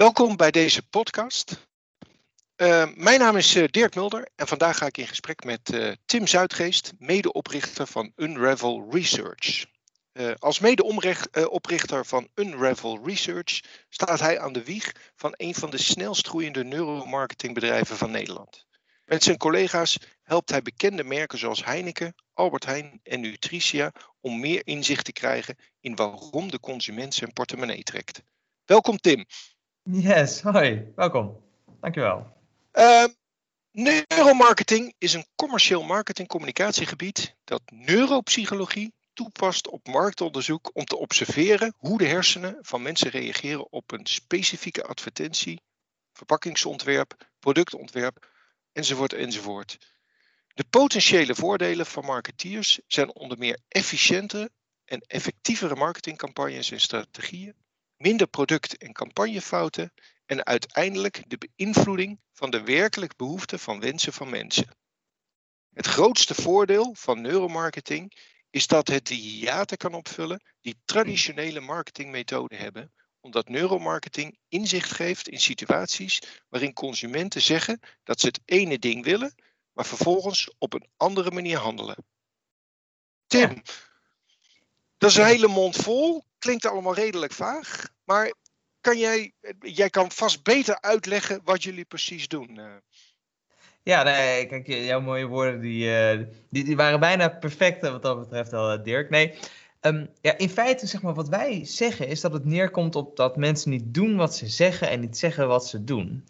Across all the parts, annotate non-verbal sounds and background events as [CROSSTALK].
Welkom bij deze podcast. Uh, mijn naam is uh, Dirk Mulder en vandaag ga ik in gesprek met uh, Tim Zuidgeest, medeoprichter van Unravel Research. als medeoprichter van Unravel Research staat hij aan de wieg van een van de snelst groeiende neuromarketingbedrijven van Nederland. Met zijn collega's helpt hij bekende merken zoals Heineken, Albert Heijn en Nutricia om meer inzicht te krijgen in waarom de consument zijn portemonnee trekt. Welkom Tim. Yes, hoi, welkom. Dankjewel. Uh, neuromarketing is een commercieel marketing-communicatiegebied dat neuropsychologie toepast op marktonderzoek om te observeren hoe de hersenen van mensen reageren op een specifieke advertentie, verpakkingsontwerp, productontwerp enzovoort enzovoort. De potentiële voordelen van marketeers zijn onder meer efficiëntere en effectievere marketingcampagnes en strategieën, minder product- en campagnefouten en uiteindelijk de beïnvloeding van de werkelijke behoeften van wensen van mensen. Het grootste voordeel van neuromarketing is dat het de hiaten kan opvullen die traditionele marketingmethoden hebben, omdat neuromarketing inzicht geeft in situaties waarin consumenten zeggen dat ze het ene ding willen, maar vervolgens op een andere manier handelen. Tim, dat is een hele mond vol. Klinkt allemaal redelijk vaag. Maar kan jij, jij kan vast beter uitleggen wat jullie precies doen. Eh. Ja, nee, kijk, jouw mooie woorden die, eh, die, die waren bijna perfect wat dat betreft al, eh, Dirk. Nee, um, ja, in feite zeg maar wat wij zeggen is dat het neerkomt op dat mensen niet doen wat ze zeggen en niet zeggen wat ze doen.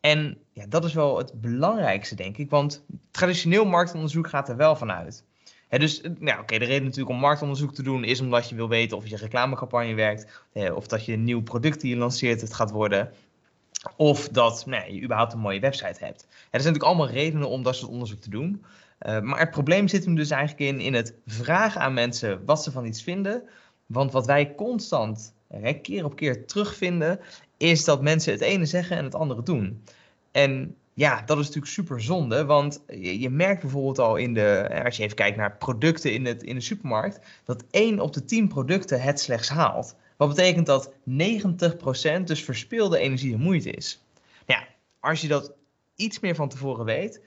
En ja, dat is wel het belangrijkste, denk ik, want traditioneel marktonderzoek gaat er wel vanuit dus nou, oké, de reden natuurlijk om marktonderzoek te doen is omdat je wil weten of je reclamecampagne werkt, of dat je een nieuw product die je lanceert het gaat worden, of dat nou, je überhaupt een mooie website hebt. er zijn natuurlijk allemaal redenen om dat soort onderzoek te doen. Uh, maar het probleem zit hem dus eigenlijk in, in het vragen aan mensen wat ze van iets vinden. Want wat wij constant, keer op keer terugvinden, is dat mensen het ene zeggen en het andere doen. En ja, dat is natuurlijk super zonde, want je, je, merkt bijvoorbeeld al in de, als je even kijkt naar producten in, het, in de supermarkt, dat 1 op de 10 producten het slechts haalt. Wat betekent dat 90% dus verspilde energie en moeite is. Ja, als je dat iets meer van tevoren weet,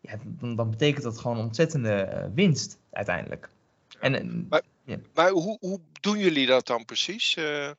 ja, dan, dan betekent dat gewoon ontzettende uh, winst uiteindelijk. En, eh, maar, ja. maar hoe, hoe, doen jullie dat dan precies? Uh...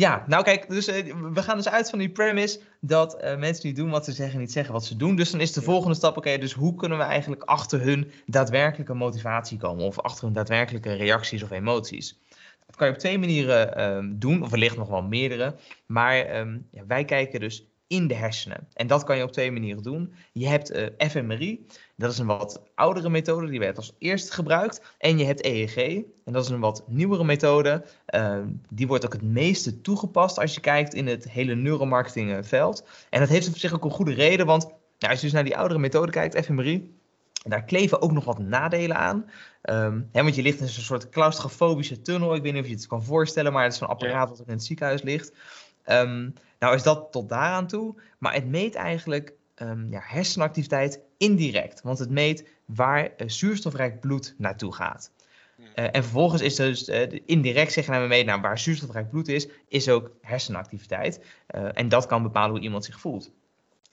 Ja, nou kijk, dus, uh, we gaan dus uit van die premise dat uh, mensen niet doen wat ze zeggen, niet zeggen wat ze doen. Dus dan is de volgende stap, oké, dus hoe kunnen we eigenlijk achter hun daadwerkelijke motivatie komen? Of achter hun daadwerkelijke reacties of emoties? Dat kan je op twee manieren um, doen, of wellicht nog wel meerdere. Maar um, ja, wij kijken dus in de hersenen. En dat kan je op twee manieren doen. Je hebt uh, fMRI, dat is een wat oudere methode, die werd als eerste gebruikt. En je hebt EEG, en dat is een wat nieuwere methode. Uh, die wordt ook het meeste toegepast als je kijkt in het hele neuromarketingveld. En dat heeft op zich ook een goede reden, want nou, als je dus naar die oudere methode kijkt, fMRI, daar kleven ook nog wat nadelen aan. Um, hè, want je ligt in een soort claustrofobische tunnel. Ik weet niet of je het kan voorstellen, maar het is zo'n apparaat dat in het ziekenhuis ligt. Um, nou is dat tot daaraan toe, maar het meet eigenlijk um, ja, hersenactiviteit indirect. Want het meet waar uh, zuurstofrijk bloed naartoe gaat. Uh, en vervolgens is dus uh, indirect zeggen naar mee, nou, waar zuurstofrijk bloed is, is ook hersenactiviteit. en dat kan bepalen hoe iemand zich voelt.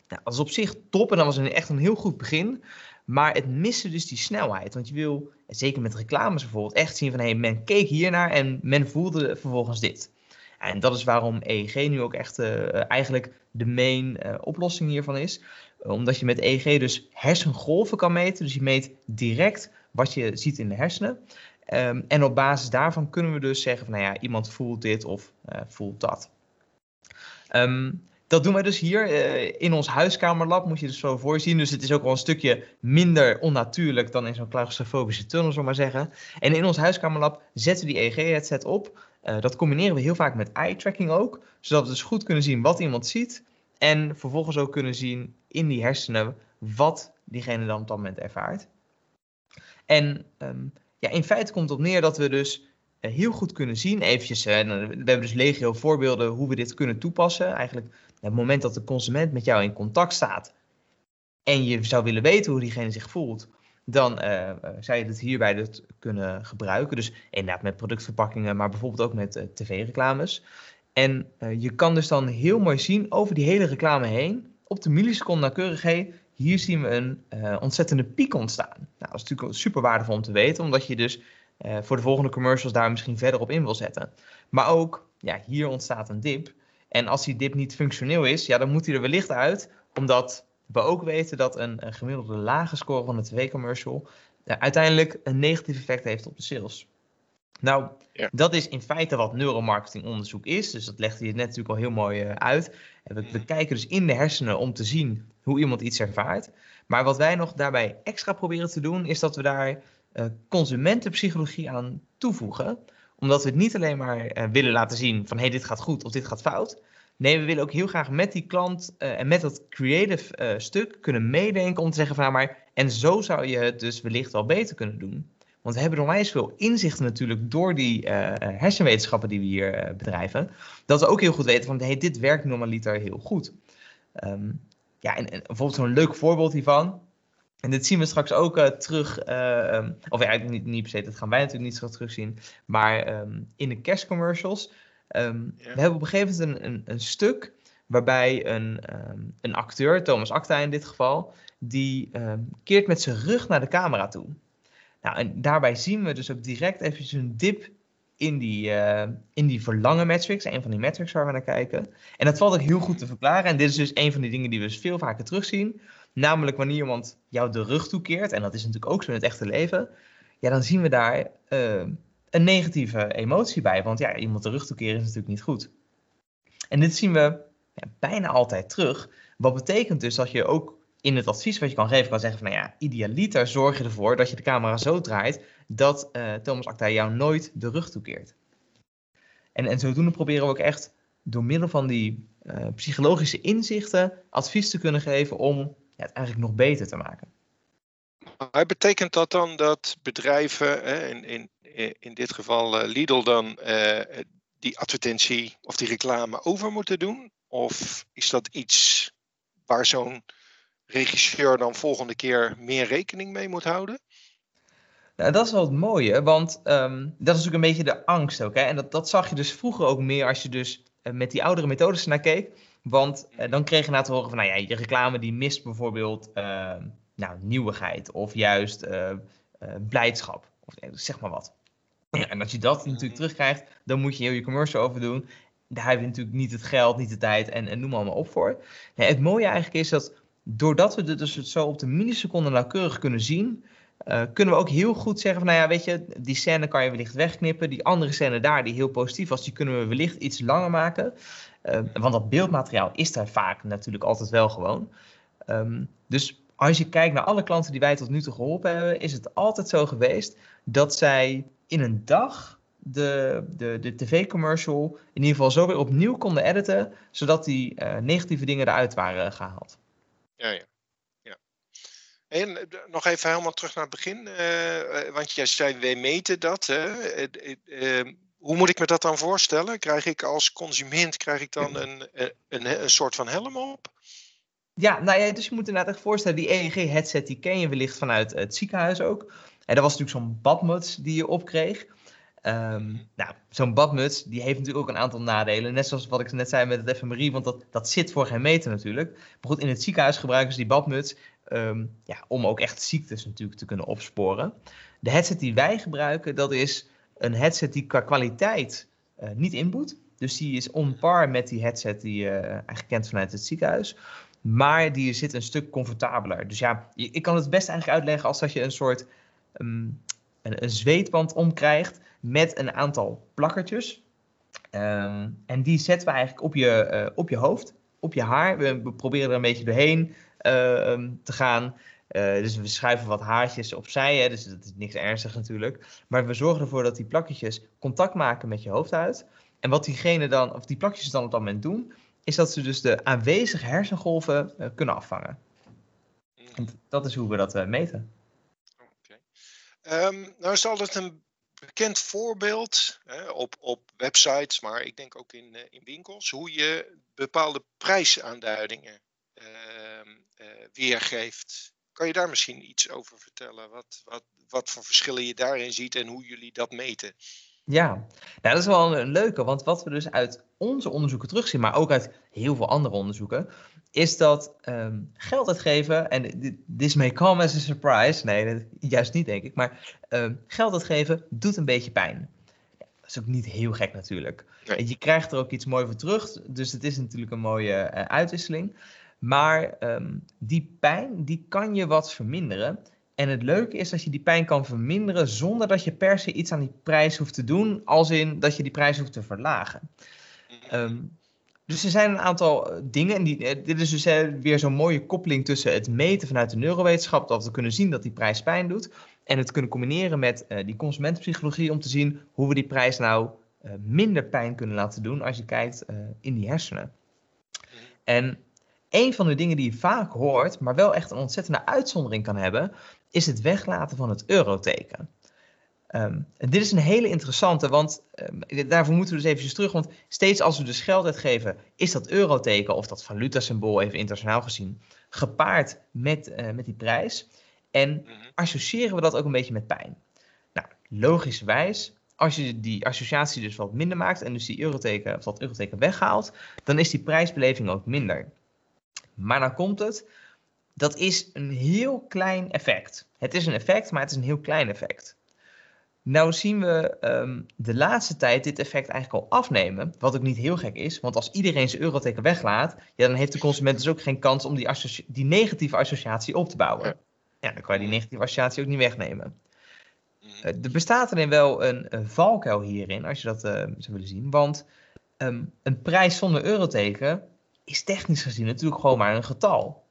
Nou, dat is op zich top en dat was een, echt een heel goed begin. Maar het miste dus die snelheid. Want je wil, zeker met reclames bijvoorbeeld, echt zien van hé, hey, men keek hiernaar en men voelde vervolgens dit. En dat is waarom EEG nu ook echt uh, eigenlijk de main uh, oplossing hiervan is. Omdat je met EEG dus hersengolven kan meten. Dus je meet direct wat je ziet in de hersenen. Um, en op basis daarvan kunnen we dus zeggen van nou ja, iemand voelt dit of uh, voelt dat. Um, dat doen wij dus hier in ons huiskamerlab, moet je dus zo voorzien. Dus het is ook wel een stukje minder onnatuurlijk dan in zo'n claustrofobische tunnel, zullen maar zeggen. En in ons huiskamerlab zetten we die EEG-headset op. Uh, dat combineren we heel vaak met eye-tracking ook, zodat we dus goed kunnen zien wat iemand ziet. En vervolgens ook kunnen zien in die hersenen wat diegene dan op dat moment ervaart. En um, ja, in feite komt het op neer dat we dus uh, heel goed kunnen zien, eventjes, uh, we hebben dus legio voorbeelden hoe we dit kunnen toepassen. Eigenlijk het moment dat de consument met jou in contact staat en je zou willen weten hoe diegene zich voelt, dan uh, zou je het hierbij dus kunnen gebruiken. Dus inderdaad met productverpakkingen, maar bijvoorbeeld ook met uh, tv-reclames. En je kan dus dan heel mooi zien over die hele reclame heen, op de milliseconde nauwkeurig, hey, hier zien we een ontzettende piek ontstaan. Nou, dat is natuurlijk super waardevol om te weten, omdat je dus voor de volgende commercials daar misschien verder op in wil zetten. Maar ook, ja, hier ontstaat een dip. En als die dip niet functioneel is, ja, dan moet hij er wellicht uit, omdat we ook weten dat een, een gemiddelde lage score van een tv-commercial uh, uiteindelijk een negatief effect heeft op de sales. Nou, dat is in feite wat neuromarketingonderzoek is. Dus dat legde je net natuurlijk al heel mooi uh, uit. En we, we, kijken dus in de hersenen om te zien hoe iemand iets ervaart. Maar wat wij nog daarbij extra proberen te doen, is dat we daar uh, consumentenpsychologie aan toevoegen omdat we het niet alleen maar uh, willen laten zien van hey, dit gaat goed of dit gaat fout. Nee, we willen ook heel graag met die klant uh, en met dat creative uh, stuk kunnen meedenken om te zeggen van nou maar, en zo zou je het dus wellicht wel beter kunnen doen. Want we hebben onwijs veel inzichten natuurlijk door die hersenwetenschappen die we hier bedrijven. Dat we ook heel goed weten van hey, dit werkt normaliter heel goed. Um, ja, en, bijvoorbeeld zo'n leuk voorbeeld hiervan. En dit zien we straks ook terug, uh, of ja, niet, niet per se, dat gaan wij natuurlijk niet zo terugzien, maar um, in de kerstcommercials. Um, ja. We hebben op een gegeven moment een, een, een stuk waarbij een, um, een acteur, Thomas Acta in dit geval, die keert met zijn rug naar de camera toe. Nou, en daarbij zien we dus ook direct even een dip in die, uh, in die verlangen metrics, een van die metrics waar we naar kijken. En dat valt ook heel goed te verklaren. En dit is dus een van die dingen die we dus veel vaker terugzien. Namelijk wanneer iemand jou de rug toekeert, en dat is natuurlijk ook zo in het echte leven, ja, dan zien we daar uh, een negatieve emotie bij. Want ja, iemand de rug toekeren is natuurlijk niet goed. En dit zien we ja, bijna altijd terug. Wat betekent dus dat je ook in het advies wat je kan geven, kan zeggen van nou ja, idealiter zorg je ervoor dat je de camera zo draait dat uh, Thomas Acta jou nooit de rug toekeert. En, en zodoende proberen we ook echt door middel van die uh, psychologische inzichten advies te kunnen geven om het eigenlijk nog beter te maken. Maar betekent dat dan dat bedrijven, in, in, in dit geval uh, Lidl, dan uh, die advertentie of die reclame over moeten doen? Of is dat iets waar zo'n regisseur dan volgende keer meer rekening mee moet houden? Nou, dat is wel het mooie, want um, dat is natuurlijk een beetje de angst ook. Hè? En dat, dat zag je dus vroeger ook meer als je dus uh, met die oudere methodes naar keek. Want dan kreeg je na te horen van, nou ja, je reclame die mist bijvoorbeeld uh, nou, nieuwigheid of juist uh, blijdschap. Of zeg maar wat. Ja, en als je dat natuurlijk terugkrijgt, dan moet je heel je commercial over doen. Daar heb je natuurlijk niet het geld, niet de tijd en, en noem allemaal op voor. Ja, het mooie eigenlijk is dat doordat we dit dus zo op de milliseconde nauwkeurig kunnen zien, uh, kunnen we ook heel goed zeggen van, nou ja, weet je, die scène kan je wellicht wegknippen. Die andere scène daar, die heel positief was, die kunnen we wellicht iets langer maken. Uh, want dat beeldmateriaal is daar vaak natuurlijk altijd wel gewoon. Um, dus als je kijkt naar alle klanten die wij tot nu toe geholpen hebben, is het altijd zo geweest dat zij in een dag de, de, de tv-commercial in ieder geval zo weer opnieuw konden editen, zodat die uh, negatieve dingen eruit waren gehaald. Ja, ja. ja. En nog even helemaal terug naar het begin, uh, want jij zei, wij meten dat. Hè? Uh, hoe moet ik me dat dan voorstellen? Krijg ik als consument krijg ik dan [CLEARS THROAT] een, een, een soort van helm op? Ja, nou ja, dus je moet inderdaad echt voorstellen, die EEG-headset die ken je wellicht vanuit het ziekenhuis ook. En dat was natuurlijk zo'n badmuts die je opkreeg. Um, nou, zo'n badmuts die heeft natuurlijk ook een aantal nadelen. Net zoals wat ik net zei met het fMRI, want dat, dat zit voor geen meter natuurlijk. Maar goed, in het ziekenhuis gebruiken ze die badmuts um, ja, om ook echt ziektes natuurlijk te kunnen opsporen. De headset die wij gebruiken, dat is een headset die qua kwaliteit uh, niet inboet. Dus die is on par met die headset die je uh, eigenlijk kent vanuit het ziekenhuis. Maar die zit een stuk comfortabeler. Dus ja, ik kan het best eigenlijk uitleggen als dat je een soort um, een, een zweetband omkrijgt met een aantal plakkertjes. Um, en die zetten we eigenlijk op je, uh, op je hoofd, op je haar. We, proberen er een beetje doorheen uh, te gaan. Uh, dus we schuiven wat haartjes opzij, hè, dus dat is niks ernstigs natuurlijk. Maar we zorgen ervoor dat die plakjes contact maken met je hoofdhuid. En wat diegene dan, of die plakjes dan op dat moment doen, is dat ze dus de aanwezige hersengolven uh, kunnen afvangen. En dat is hoe we dat uh, meten. Okay. Um, nou is altijd een bekend voorbeeld hè, op, op websites, maar ik denk ook in, uh, in winkels, hoe je bepaalde prijsaanduidingen weergeeft. Kan je daar misschien iets over vertellen? Wat, wat, wat voor verschillen je daarin ziet en hoe jullie dat meten? Ja, nou, dat is wel een, leuke, want wat we dus uit onze onderzoeken terugzien, maar ook uit heel veel andere onderzoeken, is dat um, geld uitgeven, en this may come as a surprise, nee, juist niet denk ik, maar um, geld uitgeven doet een beetje pijn. Ja, dat is ook niet heel gek natuurlijk. Nee. Je krijgt er ook iets moois voor terug, dus het is natuurlijk een mooie uh, uitwisseling. Maar um, die pijn, die kan je wat verminderen. En het leuke is dat je die pijn kan verminderen zonder dat je per se iets aan die prijs hoeft te doen, als in dat je die prijs hoeft te verlagen. Um, dus er zijn een aantal eh, dingen, en die, eh, dit is dus eh, weer zo'n mooie koppeling tussen het meten vanuit de neurowetenschap, dat we kunnen zien dat die prijs pijn doet, en het kunnen combineren met die consumentenpsychologie om te zien hoe we die prijs nou minder pijn kunnen laten doen als je kijkt in die hersenen. En een van de dingen die je vaak hoort, maar wel echt een ontzettende uitzondering kan hebben, is het weglaten van het euroteken. Um, dit is een hele interessante, want um, daarvoor moeten we dus eventjes terug. Want steeds als we dus geld uitgeven, is dat euroteken of dat valutasymbool, even internationaal gezien, gepaard met, uh, met die prijs. En associëren we dat ook een beetje met pijn. Nou, logischerwijs, als je die associatie dus wat minder maakt en dus die euroteken, of dat euroteken weghaalt, dan is die prijsbeleving ook minder. Maar dan komt het, dat is een heel klein effect. Het is een effect, maar het is een heel klein effect. Nou zien we um, de laatste tijd dit effect eigenlijk al afnemen, wat ook niet heel gek is, want als iedereen zijn euroteken weglaat, ja, dan heeft de consument dus ook geen kans om die, die negatieve associatie op te bouwen. Ja. dan kan je die negatieve associatie ook niet wegnemen. Uh, er bestaat alleen wel een, een, valkuil hierin, als je dat uh, zou willen zien, want um, een prijs zonder euroteken is technisch gezien natuurlijk gewoon maar een getal.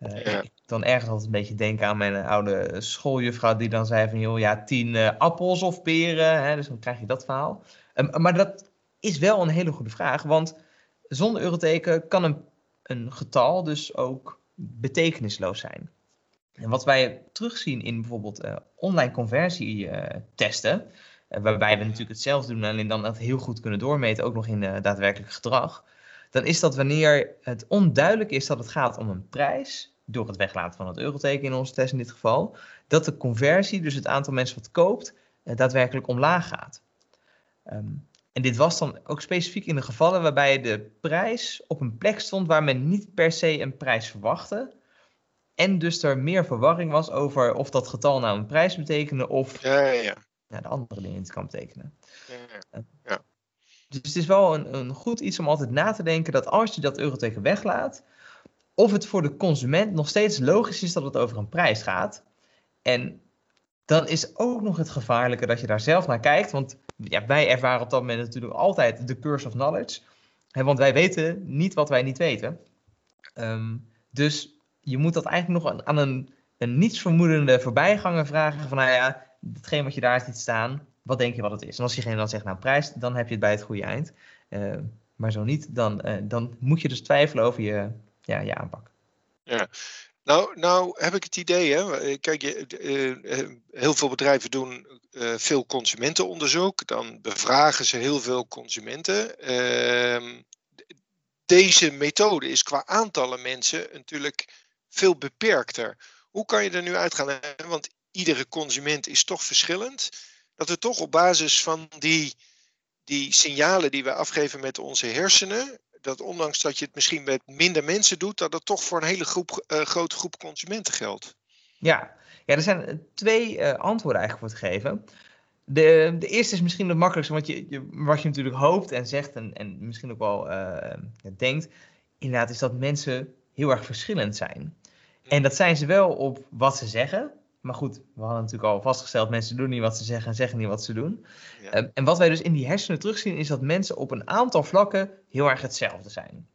Uh, ja. Ik dan ergens altijd een beetje denken aan mijn oude schooljuffrouw die dan zei van joh, ja, tien uh, appels of peren, hè, dus dan krijg je dat verhaal. Um, maar dat is wel een hele goede vraag, want zonder euroteken kan een, een getal dus ook betekenisloos zijn. En wat wij terugzien in bijvoorbeeld uh, online conversietesten, waarbij we natuurlijk hetzelfde doen, alleen dan dat heel goed kunnen doormeten, ook nog in daadwerkelijk gedrag dan is dat wanneer het onduidelijk is dat het gaat om een prijs, door het weglaten van het euroteken in onze test in dit geval, dat de conversie, dus het aantal mensen wat koopt, eh, daadwerkelijk omlaag gaat. Um, en dit was dan ook specifiek in de gevallen waarbij de prijs op een plek stond waar men niet per se een prijs verwachtte. En dus er meer verwarring was over of dat getal nou een prijs betekende of ja, ja, ja. Nou, de andere dingen het kan betekenen. Ja, ja. Dus het is wel een, een goed iets om altijd na te denken dat als je dat euroteken weglaat, of het voor de consument nog steeds logisch is dat het over een prijs gaat. En dan is ook nog het gevaarlijke dat je daar zelf naar kijkt. Want wij ervaren op dat moment natuurlijk altijd de curse of knowledge. Hè, want wij weten niet wat wij niet weten. Um, dus je moet dat eigenlijk nog aan een, een nietsvermoedende voorbijganger vragen. Van nou ja, hetgeen wat je daar ziet staan, wat denk je wat het is? En als diegene dan zegt, nou prijs, dan heb je het bij het goede eind. Uh, maar zo niet, dan, uh, dan moet je dus twijfelen over je, ja, je aanpak. Ja, nou, nou heb ik het idee, hè? kijk, uh, heel veel bedrijven doen veel consumentenonderzoek. Dan bevragen ze heel veel consumenten. Ehm, deze methode is qua aantallen mensen natuurlijk veel beperkter. Hoe kan je er nu uitgaan? Want iedere consument is toch verschillend dat we toch op basis van die, die signalen die we afgeven met onze hersenen, dat ondanks dat je het misschien met minder mensen doet, dat het toch voor een hele groep, uh, grote groep consumenten geldt. Ja, ja er zijn twee uh, antwoorden eigenlijk voor te geven. De, de eerste is misschien het makkelijkste, want je, je, wat je natuurlijk hoopt en zegt en, en misschien ook wel uh, denkt, inderdaad is dat mensen heel erg verschillend zijn. En dat zijn ze wel op wat ze zeggen, maar goed, we hadden natuurlijk al vastgesteld, mensen doen niet wat ze zeggen en zeggen niet wat ze doen. Ja. Um, en wat wij dus in die hersenen terugzien, is dat mensen op een aantal vlakken heel erg hetzelfde zijn.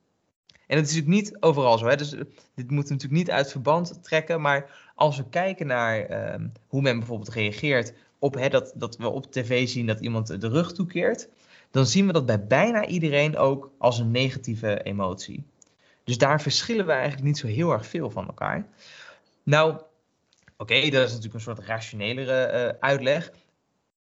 En dat is natuurlijk niet overal zo. Hè? Dus dit moet natuurlijk niet uit verband trekken. Maar als we kijken naar um, hoe men bijvoorbeeld reageert op hè, dat, dat we op tv zien dat iemand de rug toekeert, dan zien we dat bij bijna iedereen ook als een negatieve emotie. Dus daar verschillen we eigenlijk niet zo heel erg veel van elkaar. Nou, Oké, dat is natuurlijk een soort rationelere uh, uitleg.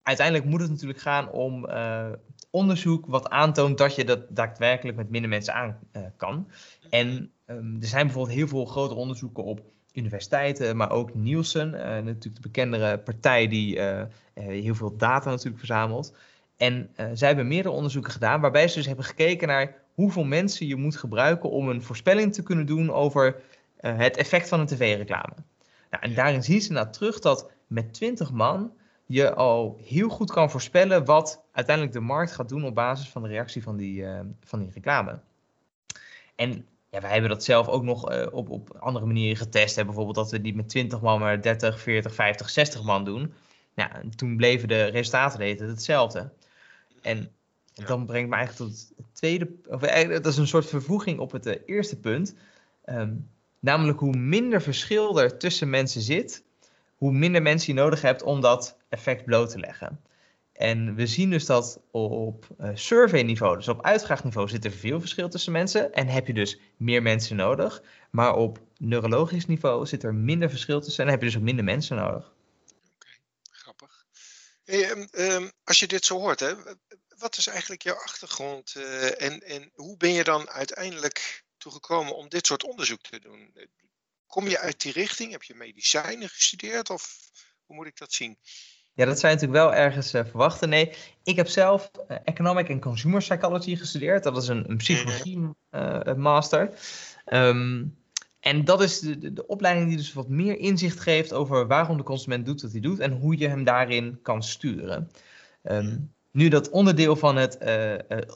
Uiteindelijk moet het natuurlijk gaan om uh, onderzoek wat aantoont dat je dat daadwerkelijk met minder mensen aan uh, kan. En um, er zijn bijvoorbeeld heel veel grotere onderzoeken op universiteiten, maar ook Nielsen, natuurlijk de bekendere partij die heel veel data natuurlijk verzamelt. En zij hebben meerdere onderzoeken gedaan waarbij ze dus hebben gekeken naar hoeveel mensen je moet gebruiken om een voorspelling te kunnen doen over het effect van een tv-reclame. Nou, en daarin zien ze nou terug dat met 20 man je al heel goed kan voorspellen wat uiteindelijk de markt gaat doen op basis van de reactie van die, uh, van die reclame. En ja, wij hebben dat zelf ook nog uh, op, op andere manieren getest. Hè. Bijvoorbeeld dat we die met 20 man maar 30, 40, 50, 60 man doen. Nou, toen bleven de resultaten hetzelfde. En ja. dan brengt me eigenlijk tot het tweede, of eigenlijk, dat is een soort vervoeging op het uh, eerste punt. Um, namelijk hoe minder verschil er tussen mensen zit, hoe minder mensen je nodig hebt om dat effect bloot te leggen. En we zien dus dat op uh, survey-niveau, dus op uitvraagniveau, zit er veel verschil tussen mensen. En heb je dus meer mensen nodig. Maar op neurologisch niveau zit er minder verschil tussen en heb je dus ook minder mensen nodig. Oké, grappig. Hey, um, um, als je dit zo hoort, hè, wat is eigenlijk jouw achtergrond uh, en, en hoe ben je dan uiteindelijk toegekomen om dit soort onderzoek te doen? Kom je uit die richting? Heb je medicijnen gestudeerd of hoe moet ik dat zien? Ja, dat zou je natuurlijk wel ergens uh, verwachten. Nee, ik heb zelf uh, Economic and Consumer Psychology gestudeerd. Dat is een, een psychologie uh, master. Um, en dat is de, de, de, opleiding die dus wat meer inzicht geeft over waarom de consument doet wat hij doet en hoe je hem daarin kan sturen. Um, nu dat onderdeel van het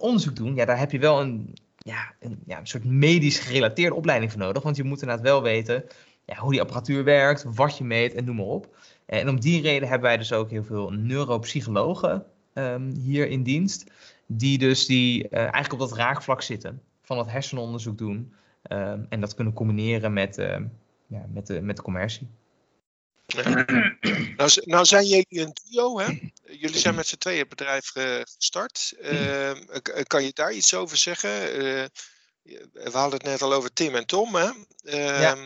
onderzoek doen, ja, daar heb je wel een, ja, een, ja, een soort medisch gerelateerde opleiding voor nodig. Want je moet inderdaad wel weten ja, hoe die apparatuur werkt, wat je meet en noem maar op. En om die reden hebben wij dus ook heel veel neuropsychologen um, hier in dienst. Die dus die, uh, eigenlijk op dat raakvlak zitten. Van het hersenonderzoek doen. Um, en dat kunnen combineren met, uh, ja, met, de, met de commercie. Ja. Nou, nou, zijn jullie een duo, hè? Jullie zijn met z'n tweeën het bedrijf gestart. Uh, kan je daar iets over zeggen? we hadden het net al over Tim en Tom, hè? Ja.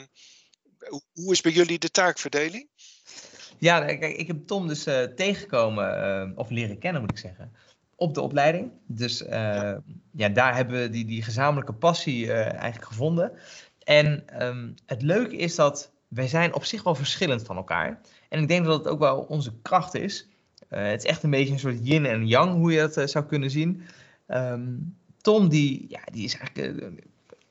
Hoe is bij jullie de taakverdeling? Ja, kijk, ik heb Tom dus uh, tegengekomen, uh, of leren kennen moet ik zeggen, op de opleiding. Dus uh, ja. ja. daar hebben we die, die gezamenlijke passie eigenlijk gevonden. En um, het leuke is dat wij zijn op zich wel verschillend van elkaar. En ik denk dat het ook wel onze kracht is. het is echt een beetje een soort yin en yang, hoe je dat zou kunnen zien. Um, Tom, die, ja, die is eigenlijk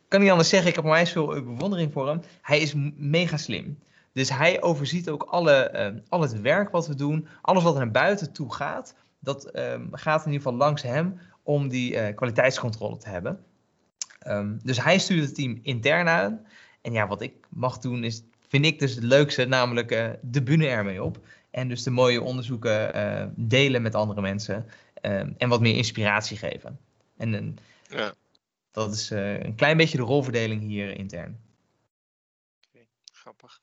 kan niet anders zeggen, ik heb onwijs veel bewondering voor hem. Hij is mega slim. Dus hij overziet ook alle, uh, al het werk wat we doen, alles wat naar buiten toe gaat, dat um, gaat in ieder geval langs hem om die uh, kwaliteitscontrole te hebben. Dus hij stuurt het team intern aan. En ja, wat ik mag doen is, vind ik dus het leukste, namelijk uh, de bühne ermee op. En dus de mooie onderzoeken uh, delen met andere mensen. Um, en wat meer inspiratie geven. En ja. dat is een klein beetje de rolverdeling hier intern. Okay, grappig.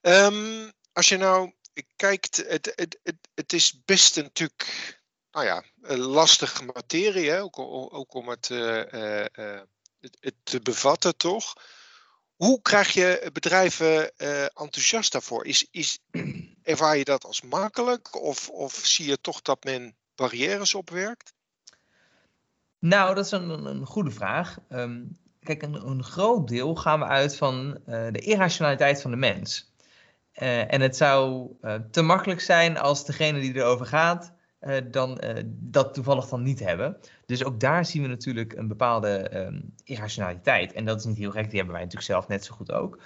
Um, als je nou kijkt, het, het, het, het is best een natuurlijk, nou ja, een lastige materie, hè? Ook, ook om het, uh, uh, het, het, te bevatten, toch? Hoe krijg je bedrijven uh, enthousiast daarvoor? Is, is, [CLEARS THROAT] ervaar je dat als makkelijk of, of zie je toch dat men barrières opwerkt? Nou, dat is een, een goede vraag. Um, kijk, een, een, groot deel gaan we uit van de irrationaliteit van de mens. Uh, en het zou te makkelijk zijn als degene die erover gaat, uh, dan dat toevallig dan niet hebben. Dus ook daar zien we natuurlijk een bepaalde um, irrationaliteit. En dat is niet heel gek, die hebben wij natuurlijk zelf net zo goed ook.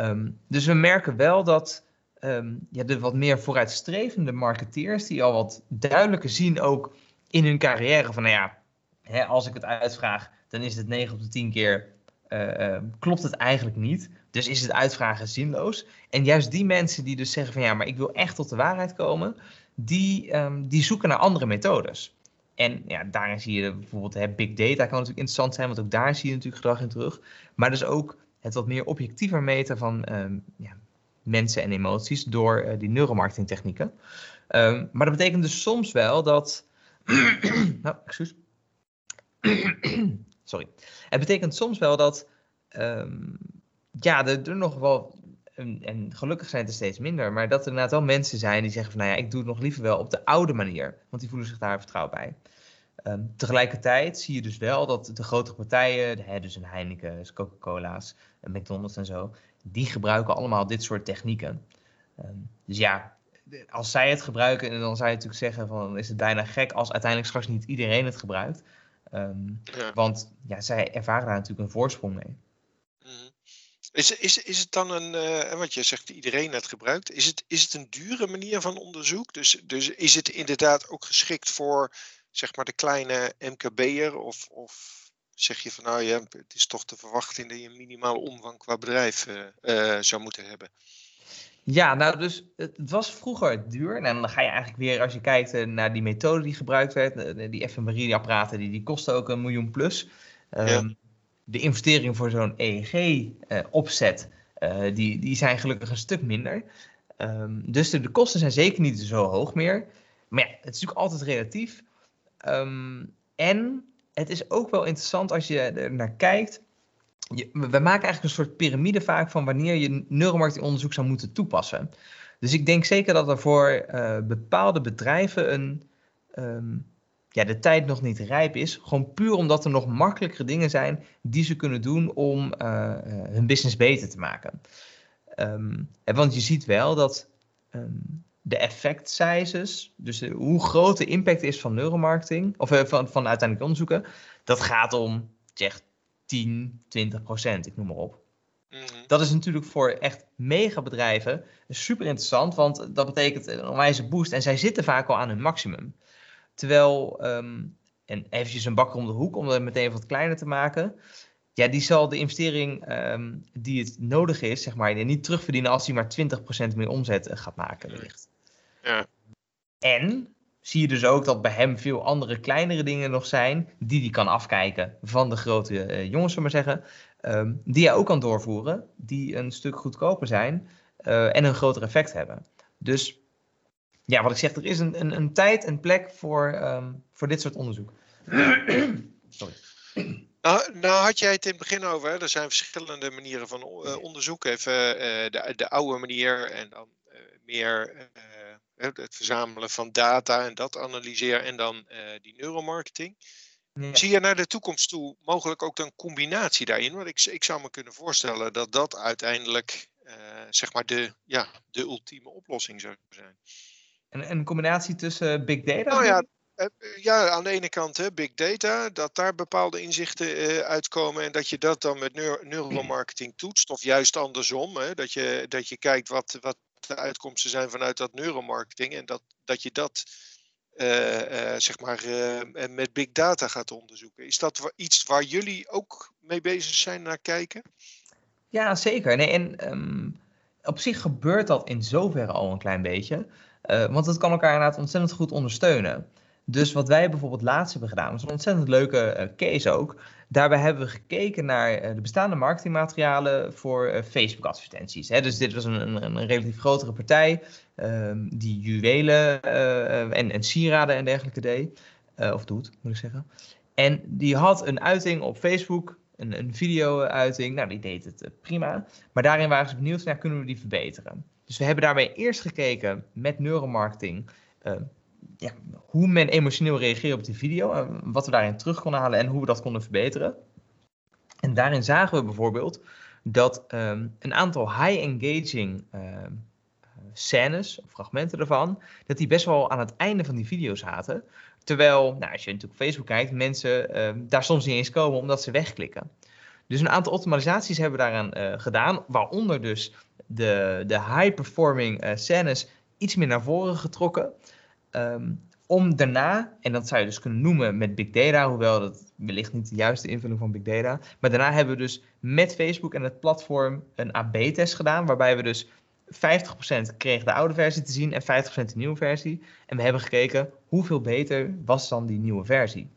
Um, dus we merken wel dat um, ja, de wat meer vooruitstrevende marketeers, die al wat duidelijker zien ook in hun carrière van, nou ja, hè, als ik het uitvraag, dan is het 9 op de 10 keer uh, klopt het eigenlijk niet. Dus is het uitvragen zinloos. En juist die mensen die dus zeggen van ja, maar ik wil echt tot de waarheid komen, die, um, die zoeken naar andere methodes. En ja, daarin zie je bijvoorbeeld hè, big data kan natuurlijk interessant zijn, want ook daar zie je natuurlijk gedrag in terug. Maar dus ook het wat meer objectiever meten van um, ja, mensen en emoties door uh, die neuromarketingtechnieken. Um, maar dat betekent dus soms wel dat. [CLEARS THROAT] nou, excuus. [CLEARS THROAT] Sorry. Het betekent soms wel dat ja, er nog wel, en, en, gelukkig zijn het er steeds minder, maar dat er inderdaad wel mensen zijn die zeggen van nou ja, ik doe het nog liever wel op de oude manier, want die voelen zich daar vertrouwd bij. Um, tegelijkertijd zie je dus wel dat de grotere partijen, hè, dus een Heineken, Coca-Cola's, McDonald's en zo, die gebruiken allemaal dit soort technieken. Um, dus ja, als zij het gebruiken, en dan zou je natuurlijk zeggen van is het bijna gek als uiteindelijk straks niet iedereen het gebruikt. Ehm, want ja, zij ervaren daar natuurlijk een voorsprong mee. Mhm. Is, is, is het dan een, uh, want je zegt iedereen het gebruikt, is het, is het een dure manier van onderzoek? Dus, dus is het inderdaad ook geschikt voor zeg maar de kleine MKB'er? Of, of zeg je van nou ja, het is toch te verwachten dat je een minimale omvang qua bedrijf uh, zou moeten hebben? Ja, nou dus het, was vroeger duur. En dan ga je eigenlijk weer, als je kijkt naar die methode die gebruikt werd, die fMRI-apparaten, die, die kosten ook een miljoen plus. Um, de investeringen voor zo'n EEG-opzet, uh, uh, die, die zijn gelukkig een stuk minder. Um, dus de, de, kosten zijn zeker niet zo hoog meer. Maar ja, het is natuurlijk altijd relatief. Um, en het is ook wel interessant als je er naar kijkt. We maken eigenlijk een soort piramide vaak van wanneer je neuromarketingonderzoek zou moeten toepassen. Dus ik denk zeker dat er voor uh, bepaalde bedrijven een, um, ja, de tijd nog niet rijp is. Gewoon puur omdat er nog makkelijkere dingen zijn die ze kunnen doen om uh, hun business beter te maken. Um, want je ziet wel dat um, de effect sizes, dus hoe groot de impact is van neuromarketing, of uh, van, van uiteindelijk onderzoeken, dat gaat om zeg, 10, 20 procent, ik noem maar op. -hmm. Dat is natuurlijk voor echt megabedrijven super interessant, want dat betekent een onwijze boost en zij zitten vaak al aan hun maximum. Terwijl, um, en eventjes een bakker om de hoek om het meteen wat kleiner te maken. Ja, die zal de investering um, die het nodig is, zeg maar, niet terugverdienen als hij maar 20% meer omzet eh, gaat maken, wellicht. Ja. En zie je dus ook dat bij hem veel andere kleinere dingen nog zijn, die hij kan afkijken van de grote uh, jongens, zullen maar zeggen. Um, die hij ook kan doorvoeren, die een stuk goedkoper zijn uh, en een groter effect hebben. Dus ja, wat ik zeg, er is een, een, een tijd en plek voor, um, voor dit soort onderzoek. [CLEARS THROAT] Sorry. Nou, nou, had jij het in het begin over, hè? er zijn verschillende manieren van uh, onderzoek. Even uh, de, de, oude manier en dan uh, meer het verzamelen van data en dat analyseren en dan die neuromarketing. Ja. Zie je naar de toekomst toe mogelijk ook een combinatie daarin? Want ik, ik zou me kunnen voorstellen dat dat uiteindelijk zeg maar de, ja, de ultieme oplossing zou zijn. En een combinatie tussen big data? Nou ja, ja, aan de ene kant hè, big data, dat daar bepaalde inzichten uh, uitkomen en dat je dat dan met neuro neuromarketing toetst, of juist andersom, hè, dat, je, dat je kijkt wat, wat de uitkomsten zijn vanuit dat neuromarketing en dat, dat je dat uh, uh, zeg maar met big data gaat onderzoeken. Is dat iets waar jullie ook mee bezig zijn naar kijken? Ja, zeker. Nee, en um, op zich gebeurt dat in zoverre al een klein beetje. Uh, want het kan elkaar inderdaad ontzettend goed ondersteunen. Dus wat wij bijvoorbeeld laatst hebben gedaan, was een ontzettend leuke uh, case ook. Daarbij hebben we gekeken naar uh, de bestaande marketingmaterialen voor Facebook advertenties. Hè. Dus dit was een, een, een relatief grotere partij ehm, die juwelen en, en, sieraden en dergelijke deed. of doet, moet ik zeggen. En die had een uiting op Facebook, een, een video-uiting. Nou, die deed het prima. Maar daarin waren ze benieuwd naar, kunnen we die verbeteren? Dus we hebben daarbij eerst gekeken met neuromarketing uh, ja, hoe men emotioneel reageert op die video, uh, wat we daarin terug konden halen en hoe we dat konden verbeteren. En daarin zagen we bijvoorbeeld dat um, een aantal high-engaging uh, scènes, of fragmenten ervan, dat die best wel aan het einde van die video zaten. Terwijl, nou, als je natuurlijk op Facebook kijkt, mensen daar soms niet eens komen omdat ze wegklikken. Dus een aantal optimalisaties hebben we daaraan gedaan, waaronder dus de, de high-performing uh, scènes iets meer naar voren getrokken. Um, om daarna, en dat zou je dus kunnen noemen met big data, hoewel dat wellicht niet de juiste invulling van big data. Maar daarna hebben we dus met Facebook en het platform een AB-test gedaan, waarbij we dus 50% kregen de oude versie te zien en 50% de nieuwe versie. En we hebben gekeken hoeveel beter was dan die nieuwe versie.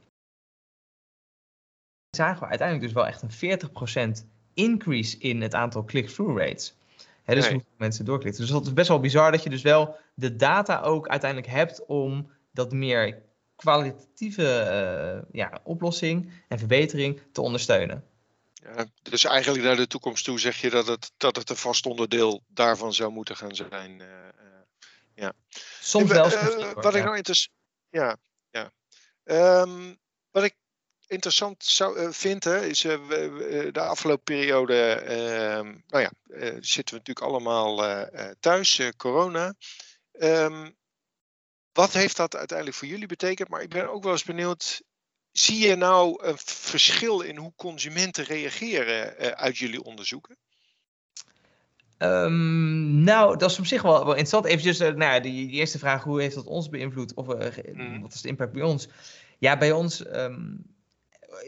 Zagen we uiteindelijk dus wel echt een 40% increase in het aantal click-through rates. Hè, dus nee. hoeveel mensen doorklikken. Dus dat is best wel bizar dat je dus wel de data ook uiteindelijk hebt om dat meer kwalitatieve uh, ja, oplossing en verbetering te ondersteunen. Ja, dus eigenlijk naar de toekomst toe zeg je dat het, dat het een vast onderdeel daarvan zou moeten gaan zijn. Uh, uh, ja. Soms wel. Uh, wat ik nou interessant. Ja, ja. Um, wat ik interessant zou uh, vinden, is uh, we, de afgelopen periode, uh, nou ja, zitten we natuurlijk allemaal thuis, corona. Ehm, wat heeft dat uiteindelijk voor jullie betekend? Maar ik ben ook wel eens benieuwd, zie je nou een verschil in hoe consumenten reageren uit jullie onderzoeken? Um, nou, dat is op zich wel, wel interessant. Even uh, nou, die, die, eerste vraag, hoe heeft dat ons beïnvloed? Of uh, mm. wat is de impact bij ons? Ja, bij ons, um,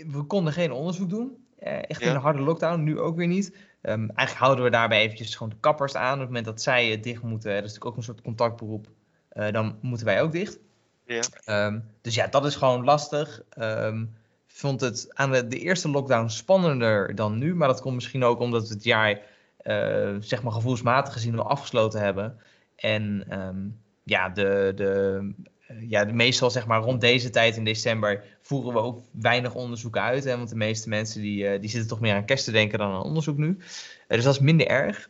we konden geen onderzoek doen. Uh, echt ja. in de harde lockdown, nu ook weer niet. Um, eigenlijk houden we daarbij eventjes gewoon de kappers aan. Op het moment dat zij dicht moeten, dat is natuurlijk ook een soort contactberoep, dan moeten wij ook dicht. Ja. dus ja, dat is gewoon lastig. vond het aan de, de eerste lockdown spannender dan nu. Maar dat komt misschien ook omdat we het jaar uh, zeg maar gevoelsmatig gezien wel afgesloten hebben. En um, ja, de, de, ja, de meestal zeg maar rond deze tijd in december voeren we ook weinig onderzoek uit. Hè, want de meeste mensen die, uh, die zitten toch meer aan kerst te denken dan aan onderzoek nu. dus dat is minder erg.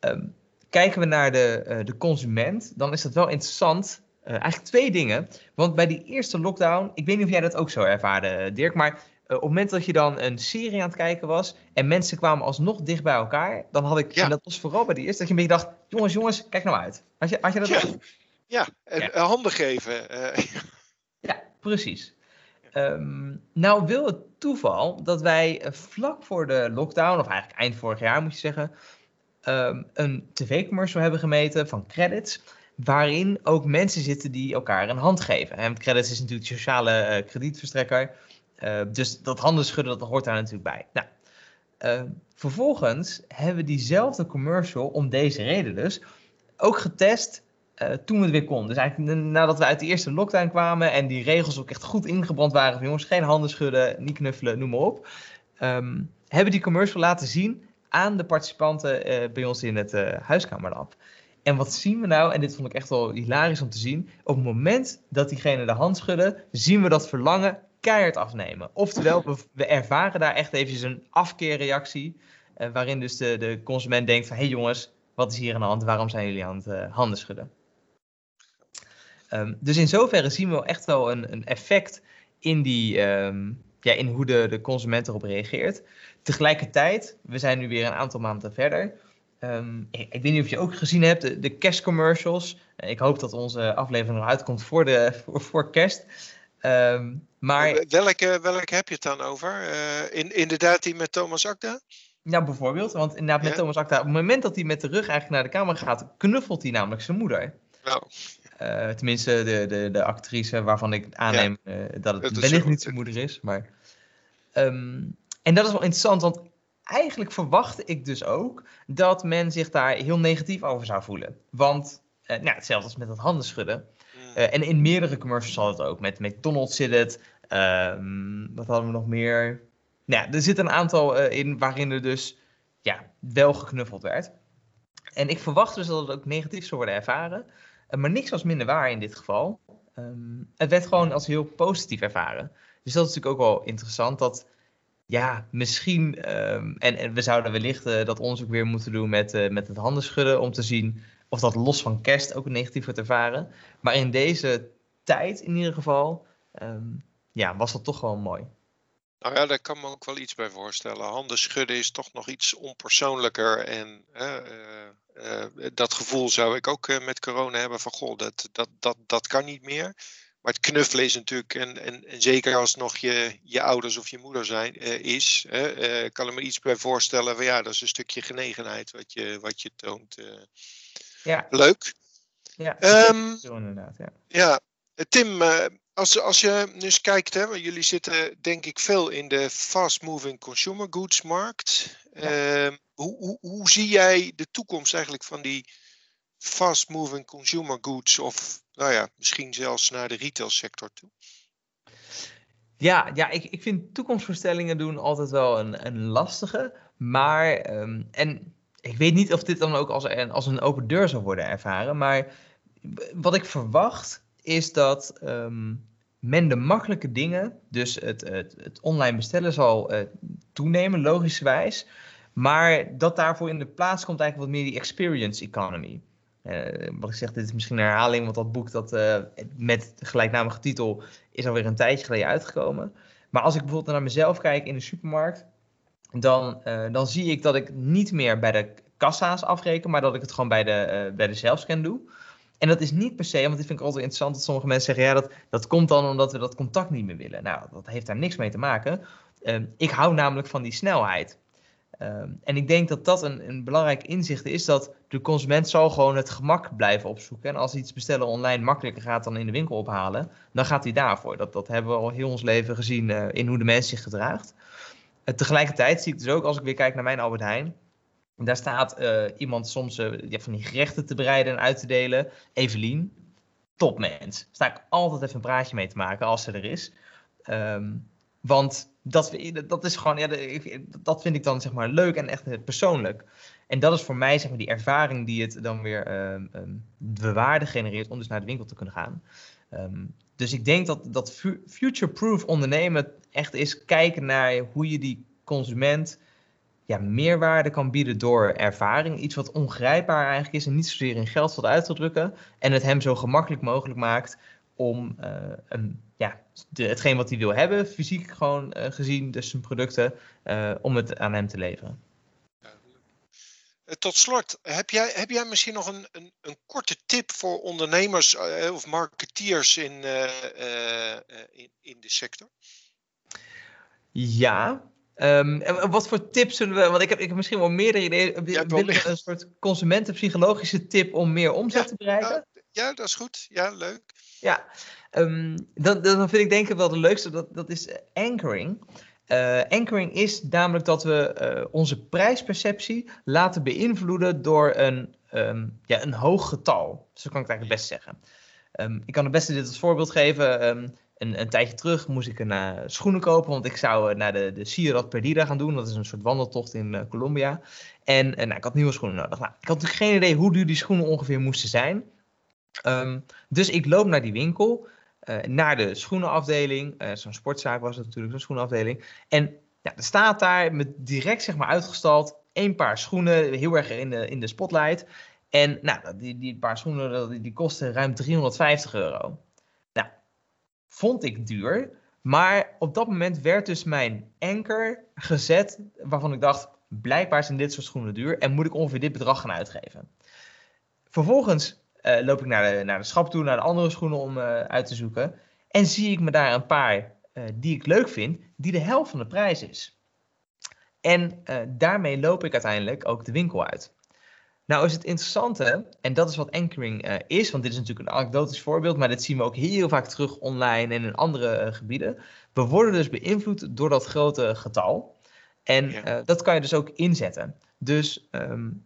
Um, kijken we naar de, de consument, dan is dat wel interessant. eigenlijk twee dingen. Want bij die eerste lockdown, ik weet niet of jij dat ook zo ervaarde, Dirk, maar uh, op het moment dat je dan een serie aan het kijken was en mensen kwamen alsnog dicht bij elkaar, dan had ik, ja. en dat was vooral bij die eerste, dat je een beetje dacht, jongens, jongens, kijk nou uit. Had je, had je dat ja. ook? Ja, en ja. handen geven. Uh. Ja, precies. Um, nou wil het toeval dat wij vlak voor de lockdown, of eigenlijk eind vorig jaar moet je zeggen, um, een tv-commercial hebben gemeten van credits waarin ook mensen zitten die elkaar een hand geven. En credits is natuurlijk sociale uh, kredietverstrekker. Uh, dus dat handen schudden, dat hoort daar natuurlijk bij. Nou, uh, vervolgens hebben we diezelfde commercial, om deze reden dus, ook getest uh, toen het weer konden. Dus eigenlijk nadat we uit de eerste lockdown kwamen en die regels ook echt goed ingebrand waren van jongens, geen handen schudden, niet knuffelen, noem maar op. Um, hebben die commercial laten zien aan de participanten bij ons in het huiskamerlab. En wat zien we nou? En dit vond ik echt wel hilarisch om te zien. Op het moment dat diegene de hand schudden, zien we dat verlangen keihard afnemen. Oftewel, we, we ervaren daar echt eventjes een afkeerreactie. Uh, waarin dus de, de consument denkt van... hé hey jongens, wat is hier aan de hand? Waarom zijn jullie aan het uh, handen schudden? Um, dus in zoverre zien we echt wel een, een effect in, die, um, ja, in hoe de, de consument erop reageert. Tegelijkertijd, we zijn nu weer een aantal maanden verder... Um, ik, ik, weet niet of je ook gezien hebt, de, de kerstcommercials. Ik hoop dat onze aflevering nog uitkomt voor, de, [LAUGHS] voor, voor kerst. Maar... welke, welke heb je het dan over? Uh, in, inderdaad die met Thomas Akda? Nou, bijvoorbeeld. Want inderdaad met ja. Thomas Akda, op het moment dat hij met de rug eigenlijk naar de camera gaat, knuffelt hij namelijk zijn moeder. Nou. Uh, tenminste, de, de, de actrice waarvan ik aanneem ja. uh, dat het, het wellicht niet zijn moeder is. Maar, um, en dat is wel interessant, want eigenlijk verwachtte ik dus ook dat men zich daar heel negatief over zou voelen. Want, uh, nou, hetzelfde als met dat handen schudden. Uh, en in meerdere commercials had het ook. Met McDonald's zit het. Um, wat hadden we nog meer? Nou, er zit een aantal in waarin er dus ja, wel geknuffeld werd. En ik verwacht dus dat het ook negatief zou worden ervaren. Uh, maar niks was minder waar in dit geval. Um, het werd gewoon als heel positief ervaren. Dus dat is natuurlijk ook wel interessant. Dat ja, misschien. Um, en, en, we zouden wellicht dat onderzoek weer moeten doen met, met het handen schudden. Om te zien of dat los van kerst ook negatief wordt ervaren. Maar in deze tijd in ieder geval, um, ja, was dat toch gewoon mooi. Nou ja, daar kan me ook wel iets bij voorstellen. Handen schudden is toch nog iets onpersoonlijker. En uh, uh, dat gevoel zou ik ook met corona hebben van goh, dat, dat, dat, dat kan niet meer. Maar het knuffelen is natuurlijk, en, en, en zeker als het nog je, je ouders of je moeder zijn, is, kan ik me iets bij voorstellen van ja, dat is een stukje genegenheid wat je, wat je toont. Ja. Leuk. Ja, um, zo inderdaad. Ja, ja. Tim, uh, als, als je nu eens kijkt, hè, jullie zitten denk ik veel in de fast-moving consumer goods markt. Ja. Uh, hoe, hoe, hoe zie jij de toekomst eigenlijk van die fast-moving consumer goods of nou ja, misschien zelfs naar de retailsector toe? Ja, ja ik, ik vind toekomstvoorstellingen doen altijd wel een, een lastige. Maar, um, en ik weet niet of dit dan ook als als een open deur zou worden ervaren. Maar wat ik verwacht is dat um, men de makkelijke dingen, dus het, het, het online bestellen zal uh, toenemen, logischerwijs. Maar dat daarvoor in de plaats komt eigenlijk wat meer die experience economy. Uh, wat ik zeg, dit is misschien een herhaling, want dat boek dat, uh, met gelijknamige titel is alweer een tijdje geleden uitgekomen. Maar als ik bijvoorbeeld naar mezelf kijk in de supermarkt, dan, dan zie ik dat ik niet meer bij de kassa's afreken, maar dat ik het gewoon bij de, bij de zelfscan doe. En dat is niet per se, want dit vind ik altijd interessant dat sommige mensen zeggen, ja, dat, dat komt dan omdat we dat contact niet meer willen. Nou, dat heeft daar niks mee te maken. Ehm, ik hou namelijk van die snelheid. Ehm, en ik denk dat dat een, een belangrijk inzicht is, dat de consument zal gewoon het gemak blijven opzoeken. En als iets bestellen online makkelijker gaat dan in de winkel ophalen, dan gaat hij daarvoor. Dat, dat hebben we al heel ons leven gezien uh, in hoe de mens zich gedraagt. Uh, tegelijkertijd zie ik dus ook, als ik weer kijk naar mijn Albert Heijn, daar staat uh, iemand soms ja, van die gerechten te bereiden en uit te delen. Evelien, topmens. Sta ik altijd even een praatje mee te maken als ze er is. Um, want dat, dat is gewoon, ja, dat vind ik dan zeg maar leuk en echt persoonlijk. En dat is voor mij zeg maar die ervaring die het dan weer um, de waarde genereert om dus naar de winkel te kunnen gaan. Dus ik denk dat, dat future-proof ondernemen echt is kijken naar hoe je die consument ja, meerwaarde kan bieden door ervaring. Iets wat ongrijpbaar eigenlijk is en niet zozeer in geld valt uit te drukken. En het hem zo gemakkelijk mogelijk maakt om uh, een, ja, de, hetgeen wat hij wil hebben, fysiek gewoon uh, gezien, dus zijn producten, uh, om het aan hem te leveren. Tot slot, heb jij, heb jij misschien nog een, een, een korte tip voor ondernemers of marketeers in, in, in de sector? Ja, Um, wat voor tips zullen we. Want ik heb, ik heb misschien wel meerdere ideeën. Ja, een soort consumentenpsychologische tip om meer omzet ja, te bereiken? Ja, ja, dat is goed. Ja, leuk. Ja, um, dan, dan vind ik denk ik wel de leukste. Dat, dat is anchoring. Uh, anchoring is namelijk dat we uh, onze prijsperceptie laten beïnvloeden door een, um, ja, een hoog getal. Zo kan ik het eigenlijk best zeggen. ik kan het beste dit als voorbeeld geven een, een, tijdje terug moest ik een uh, schoenen kopen, want ik zou uh, naar de, de Sierra Perdida gaan doen. Dat is een soort wandeltocht in uh, Colombia. En nou, ik had nieuwe schoenen nodig. Nou, ik had natuurlijk geen idee hoe duur die schoenen ongeveer moesten zijn. Um, dus ik loop naar die winkel, naar de schoenenafdeling. zo'n sportzaak was het natuurlijk, zo'n schoenenafdeling. En ja, er staat daar met direct zeg maar uitgestald één paar schoenen, heel erg in de, in de spotlight. En nou, die, die paar schoenen die kosten ruim 350 euro vond ik duur. Maar op dat moment werd dus mijn anker gezet waarvan ik dacht, blijkbaar zijn dit soort schoenen duur en moet ik ongeveer dit bedrag gaan uitgeven. Vervolgens uh, loop ik naar de, naar de schap toe, naar de andere schoenen om uh, uit te zoeken. En zie ik me daar een paar uh, die ik leuk vind, die de helft van de prijs is. En daarmee loop ik uiteindelijk ook de winkel uit. Nou is het interessante, en dat is wat anchoring uh, is, want dit is natuurlijk een anekdotisch voorbeeld, maar dit zien we ook heel vaak terug online en in andere uh, gebieden. We worden dus beïnvloed door dat grote getal. En ja. uh, dat kan je dus ook inzetten. Dus um,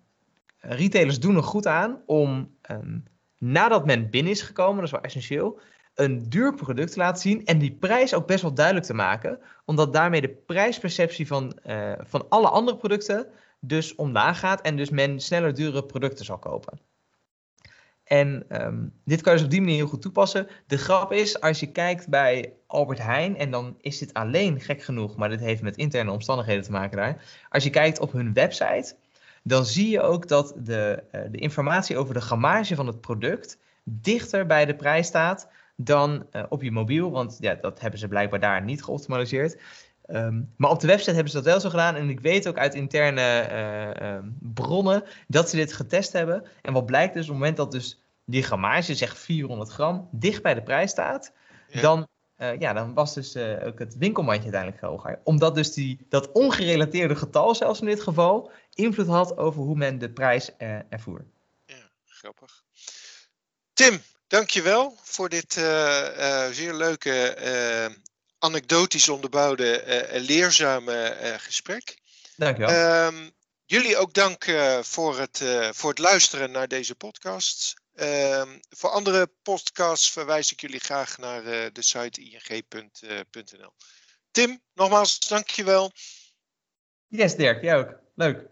retailers doen er goed aan om um, nadat men binnen is gekomen, dat is wel essentieel, een duur product te laten zien en die prijs ook best wel duidelijk te maken, omdat daarmee de prijsperceptie van, van alle andere producten dus omlaag gaat en dus men sneller dure producten zal kopen. En um, dit kan je dus op die manier heel goed toepassen. De grap is, als je kijkt bij Albert Heijn, en dan is dit alleen gek genoeg, maar dit heeft met interne omstandigheden te maken daar. Als je kijkt op hun website, dan zie je ook dat de, uh, de informatie over de grammage van het product dichter bij de prijs staat dan uh, op je mobiel. Want ja, dat hebben ze blijkbaar daar niet geoptimaliseerd. Um, maar op de website hebben ze dat wel zo gedaan. En ik weet ook uit interne uh, uh, bronnen dat ze dit getest hebben. En wat blijkt dus, op het moment dat dus die grammage, zegt 400 gram, dicht bij de prijs staat, ja. dan, uh, ja, dan was dus ook het winkelmandje uiteindelijk hoger. Omdat dus die, dat ongerelateerde getal, zelfs in dit geval, invloed had over hoe men de prijs ervoer. Ja, grappig. Tim, dankjewel voor dit zeer leuke anekdotisch onderbouwde, uh, leerzame uh, gesprek. Dankjewel. Um, jullie ook dank uh, voor, het, voor het luisteren naar deze podcast. Um, voor andere podcasts verwijs ik jullie graag naar de site ing.nl. Tim, nogmaals, dankjewel. Yes, Dirk, jij ook. Leuk.